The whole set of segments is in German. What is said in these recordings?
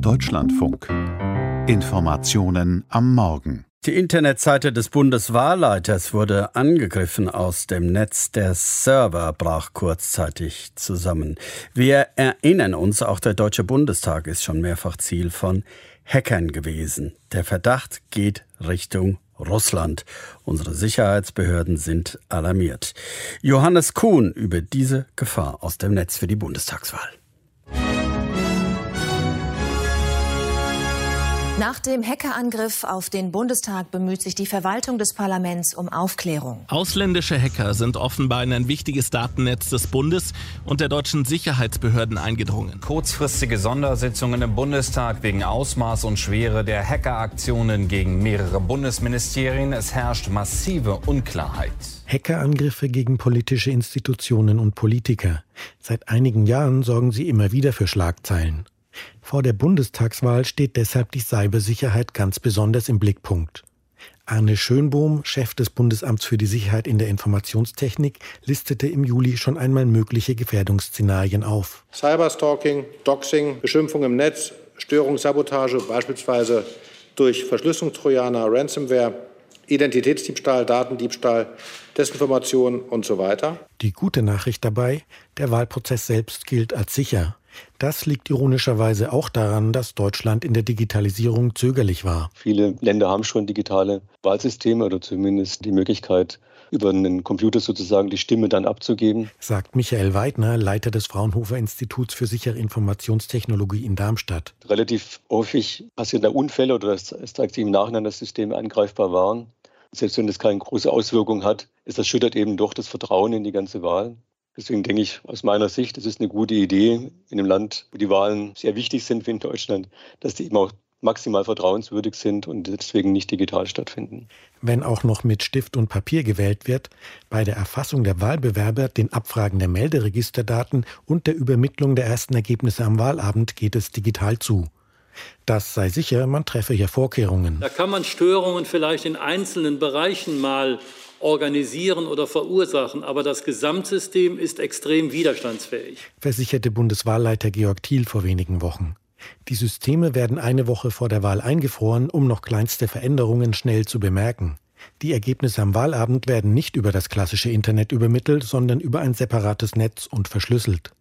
Deutschlandfunk. Informationen am Morgen. Die Internetseite des Bundeswahlleiters wurde angegriffen aus dem Netz. Der Server brach kurzzeitig zusammen. Wir erinnern uns, auch der Deutsche Bundestag ist schon mehrfach Ziel von Hackern gewesen. Der Verdacht geht Richtung Russland. Unsere Sicherheitsbehörden sind alarmiert. Johannes Kuhn über diese Gefahr aus dem Netz für die Bundestagswahl. Nach dem Hackerangriff auf den Bundestag bemüht sich die Verwaltung des Parlaments um Aufklärung. Ausländische Hacker sind offenbar in ein wichtiges Datennetz des Bundes und der deutschen Sicherheitsbehörden eingedrungen. Kurzfristige Sondersitzungen im Bundestag wegen Ausmaß und Schwere der Hackeraktionen gegen mehrere Bundesministerien. Es herrscht massive Unklarheit. Hackerangriffe gegen politische Institutionen und Politiker. Seit einigen Jahren sorgen sie immer wieder für Schlagzeilen. Vor der Bundestagswahl steht deshalb die Cybersicherheit ganz besonders im Blickpunkt. Arne Schönbohm, Chef des Bundesamts für die Sicherheit in der Informationstechnik, listete im Juli schon einmal mögliche Gefährdungsszenarien auf. Cyberstalking, Doxing, Beschimpfung im Netz, Störungssabotage, beispielsweise durch Verschlüsselungstrojaner, Ransomware, Identitätsdiebstahl, Datendiebstahl, Desinformation und so weiter. Die gute Nachricht dabei, der Wahlprozess selbst gilt als sicher. Das liegt ironischerweise auch daran, dass Deutschland in der Digitalisierung zögerlich war. Viele Länder haben schon digitale Wahlsysteme oder zumindest die Möglichkeit, über einen Computer sozusagen die Stimme dann abzugeben. Sagt Michael Weidner, Leiter des Fraunhofer Instituts für sichere Informationstechnologie in Darmstadt. Relativ häufig passieren da Unfälle oder es zeigt sich im Nachhinein, dass Systeme angreifbar waren. Selbst wenn das keine große Auswirkung hat, es erschüttert eben doch das Vertrauen in die ganze Wahl. Deswegen denke ich aus meiner Sicht, es ist eine gute Idee in einem Land, wo die Wahlen sehr wichtig sind wie in Deutschland, dass die eben auch maximal vertrauenswürdig sind und deswegen nicht digital stattfinden. Wenn auch noch mit Stift und Papier gewählt wird, bei der Erfassung der Wahlbewerber, den Abfragen der Melderegisterdaten und der Übermittlung der ersten Ergebnisse am Wahlabend geht es digital zu. Das sei sicher, man treffe hier Vorkehrungen. Da kann man Störungen vielleicht in einzelnen Bereichen mal organisieren oder verursachen. Aber das Gesamtsystem ist extrem widerstandsfähig. Versicherte Bundeswahlleiter Georg Thiel vor wenigen Wochen. Die Systeme werden eine Woche vor der Wahl eingefroren, um noch kleinste Veränderungen schnell zu bemerken. Die Ergebnisse am Wahlabend werden nicht über das klassische Internet übermittelt, sondern über ein separates Netz und verschlüsselt.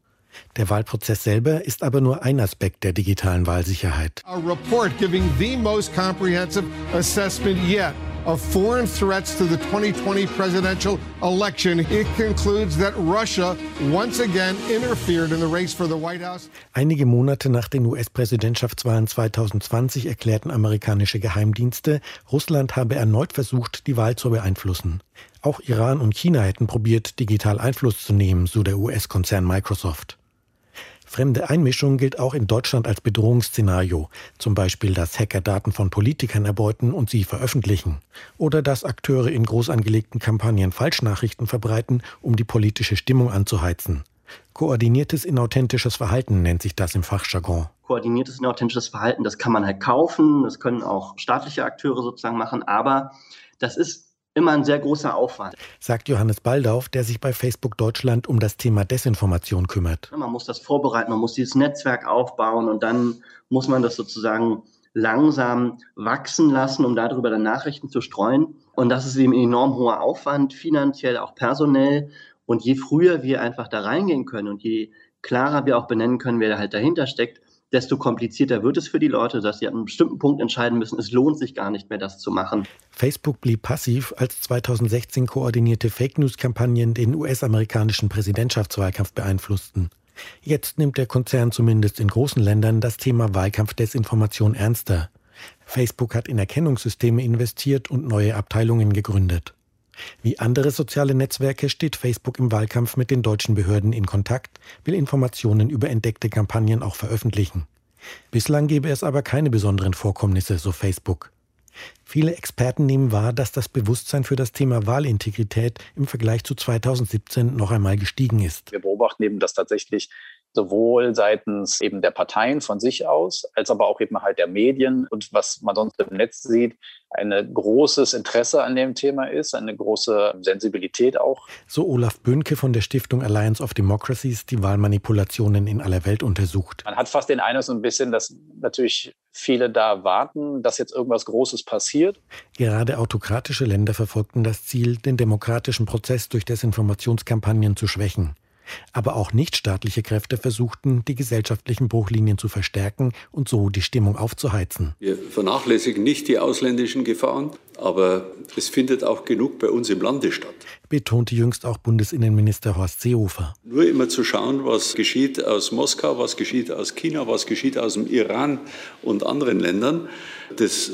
Der Wahlprozess selber ist aber nur ein Aspekt der digitalen Wahlsicherheit. A report giving the most comprehensive assessment yet of foreign threats to the 2020 presidential election. It concludes that Russia once again interfered in the race for the White House. Einige Monate nach den US-Präsidentschaftswahlen 2020 erklärten amerikanische Geheimdienste, Russland habe erneut versucht, die Wahl zu beeinflussen. Auch Iran und China hätten probiert, digital Einfluss zu nehmen, so der US-Konzern Microsoft. Fremde Einmischung gilt auch in Deutschland als Bedrohungsszenario, zum Beispiel, dass Hacker Daten von Politikern erbeuten und sie veröffentlichen, oder dass Akteure in groß angelegten Kampagnen Falschnachrichten verbreiten, um die politische Stimmung anzuheizen. Koordiniertes inauthentisches Verhalten nennt sich das im Fachjargon. Koordiniertes inauthentisches Verhalten, das kann man halt kaufen, das können auch staatliche Akteure sozusagen machen, aber das ist immer ein sehr großer Aufwand. Sagt Johannes Baldauf, der sich bei Facebook Deutschland um das Thema Desinformation kümmert. Man muss das vorbereiten, man muss dieses Netzwerk aufbauen und dann muss man das sozusagen langsam wachsen lassen, um darüber dann Nachrichten zu streuen. Und das ist eben ein enorm hoher Aufwand, finanziell, auch personell. Und je früher wir einfach da reingehen können und je klarer wir auch benennen können, wer da halt dahinter steckt, desto komplizierter wird es für die Leute, dass sie an einem bestimmten Punkt entscheiden müssen, es lohnt sich gar nicht mehr, das zu machen. Facebook blieb passiv, als 2016 koordinierte Fake News-Kampagnen den US-amerikanischen Präsidentschaftswahlkampf beeinflussten. Jetzt nimmt der Konzern zumindest in großen Ländern das Thema Wahlkampfdesinformation ernster. Facebook hat in Erkennungssysteme investiert und neue Abteilungen gegründet. Wie andere soziale Netzwerke steht Facebook im Wahlkampf mit den deutschen Behörden in Kontakt, will Informationen über entdeckte Kampagnen auch veröffentlichen. Bislang gebe es aber keine besonderen Vorkommnisse, so Facebook. Viele Experten nehmen wahr, dass das Bewusstsein für das Thema Wahlintegrität im Vergleich zu 2017 noch einmal gestiegen ist. Wir beobachten eben, dass tatsächlich sowohl seitens eben der Parteien von sich aus, als aber auch eben halt der Medien und was man sonst im Netz sieht, ein großes Interesse an dem Thema ist, eine große Sensibilität auch. So Olaf Böhnke von der Stiftung Alliance of Democracies, die Wahlmanipulationen in aller Welt untersucht. Man hat fast den Eindruck so ein bisschen, dass natürlich viele da warten, dass jetzt irgendwas Großes passiert. Gerade autokratische Länder verfolgten das Ziel, den demokratischen Prozess durch Desinformationskampagnen zu schwächen. Aber auch nichtstaatliche Kräfte versuchten, die gesellschaftlichen Bruchlinien zu verstärken und so die Stimmung aufzuheizen. Wir vernachlässigen nicht die ausländischen Gefahren, aber es findet auch genug bei uns im Lande statt. Betonte jüngst auch Bundesinnenminister Horst Seehofer. Nur immer zu schauen, was geschieht aus Moskau, was geschieht aus China, was geschieht aus dem Iran und anderen Ländern. Das äh,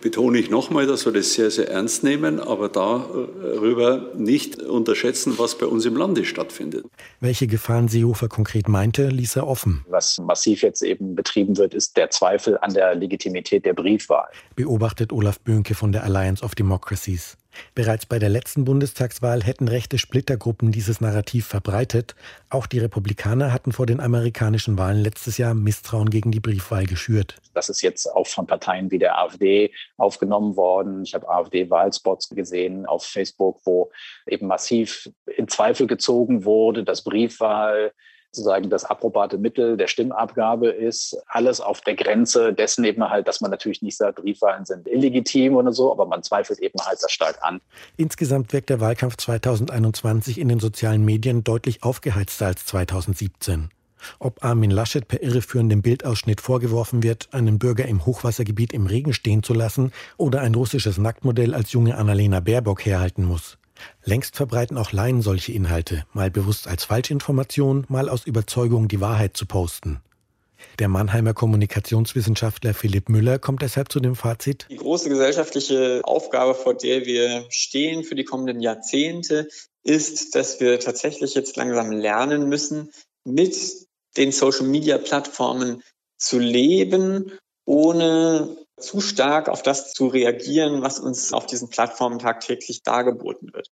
betone ich nochmal, dass wir das sehr, sehr ernst nehmen, aber darüber nicht unterschätzen, was bei uns im Lande stattfindet. Welche Gefahren Seehofer konkret meinte, ließ er offen. Was massiv jetzt eben betrieben wird, ist der Zweifel an der Legitimität der Briefwahl. Beobachtet Olaf Böhnke von der Alliance of Democracies. Bereits bei der letzten Bundestagswahl hätten rechte Splittergruppen dieses Narrativ verbreitet. Auch die Republikaner hatten vor den amerikanischen Wahlen letztes Jahr Misstrauen gegen die Briefwahl geschürt. Das ist jetzt auch von Parteien wie der AfD aufgenommen worden. Ich habe AfD-Wahlspots gesehen auf Facebook, wo eben massiv in Zweifel gezogen wurde, dass Briefwahl sozusagen das approbate Mittel der Stimmabgabe ist. Alles auf der Grenze dessen eben halt, dass man natürlich nicht sagt, Briefwahlen sind illegitim oder so, aber man zweifelt eben halt das stark an. Insgesamt wirkt der Wahlkampf 2021 in den sozialen Medien deutlich aufgeheizter als 2017. Ob Armin Laschet per irreführendem Bildausschnitt vorgeworfen wird, einen Bürger im Hochwassergebiet im Regen stehen zu lassen oder ein russisches Nacktmodell als junge Annalena Baerbock herhalten muss. Längst verbreiten auch Laien solche Inhalte, mal bewusst als Falschinformation, mal aus Überzeugung, die Wahrheit zu posten. Der Mannheimer Kommunikationswissenschaftler Philipp Müller kommt deshalb zu dem Fazit. Die große gesellschaftliche Aufgabe, vor der wir stehen für die kommenden Jahrzehnte, ist, dass wir tatsächlich jetzt langsam lernen müssen, mit den Social-Media-Plattformen zu leben, ohne zu stark auf das zu reagieren, was uns auf diesen Plattformen tagtäglich dargeboten wird.